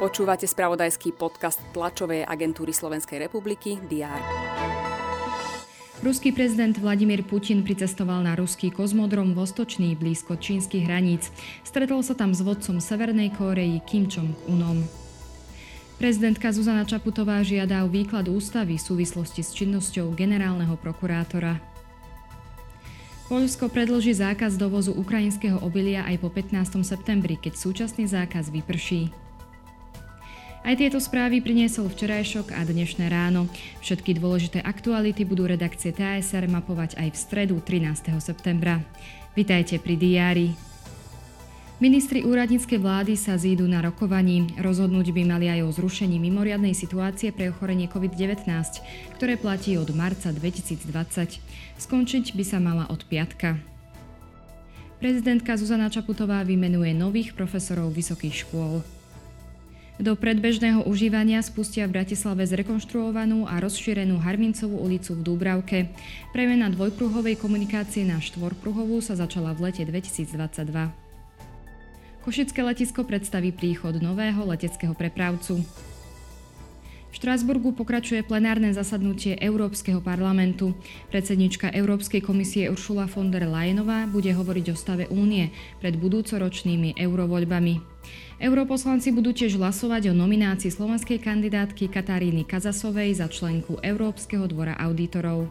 Počúvate spravodajský podcast tlačovej agentúry Slovenskej republiky DR. Ruský prezident Vladimír Putin pricestoval na ruský kozmodrom Vostočný blízko čínskych hraníc. Stretol sa tam s vodcom Severnej Kórei Kim Jong-unom. Prezidentka Zuzana Čaputová žiada o výklad ústavy v súvislosti s činnosťou generálneho prokurátora. Poľsko predloží zákaz dovozu ukrajinského obilia aj po 15. septembri, keď súčasný zákaz vyprší. Aj tieto správy priniesol včerajšok a dnešné ráno. Všetky dôležité aktuality budú redakcie TSR mapovať aj v stredu 13. septembra. Vitajte pri diári. Ministri úradníckej vlády sa zídu na rokovaní. Rozhodnúť by mali aj o zrušení mimoriadnej situácie pre ochorenie COVID-19, ktoré platí od marca 2020. Skončiť by sa mala od piatka. Prezidentka Zuzana Čaputová vymenuje nových profesorov vysokých škôl. Do predbežného užívania spustia v Bratislave zrekonštruovanú a rozšírenú Harmincovú ulicu v Dúbravke. Premena dvojpruhovej komunikácie na štvorpruhovú sa začala v lete 2022. Košické letisko predstaví príchod nového leteckého prepravcu. V Štrásburgu pokračuje plenárne zasadnutie Európskeho parlamentu. Predsednička Európskej komisie Uršula von der Leyenová bude hovoriť o stave únie pred budúcoročnými eurovoľbami. Europoslanci budú tiež hlasovať o nominácii slovenskej kandidátky Kataríny Kazasovej za členku Európskeho dvora auditorov.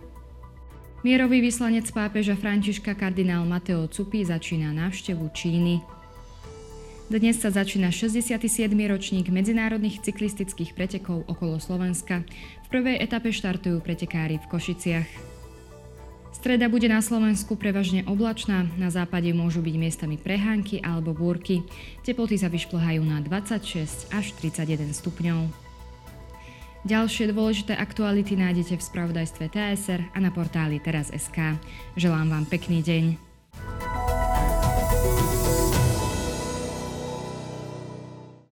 Mierový vyslanec pápeža Františka kardinál Mateo Cupi začína návštevu Číny. Dnes sa začína 67. ročník medzinárodných cyklistických pretekov okolo Slovenska. V prvej etape štartujú pretekári v Košiciach. Streda bude na Slovensku prevažne oblačná, na západe môžu byť miestami prehánky alebo búrky. Teploty sa vyšplhajú na 26 až 31 stupňov. Ďalšie dôležité aktuality nájdete v spravodajstve TSR a na portáli teraz.sk. Želám vám pekný deň.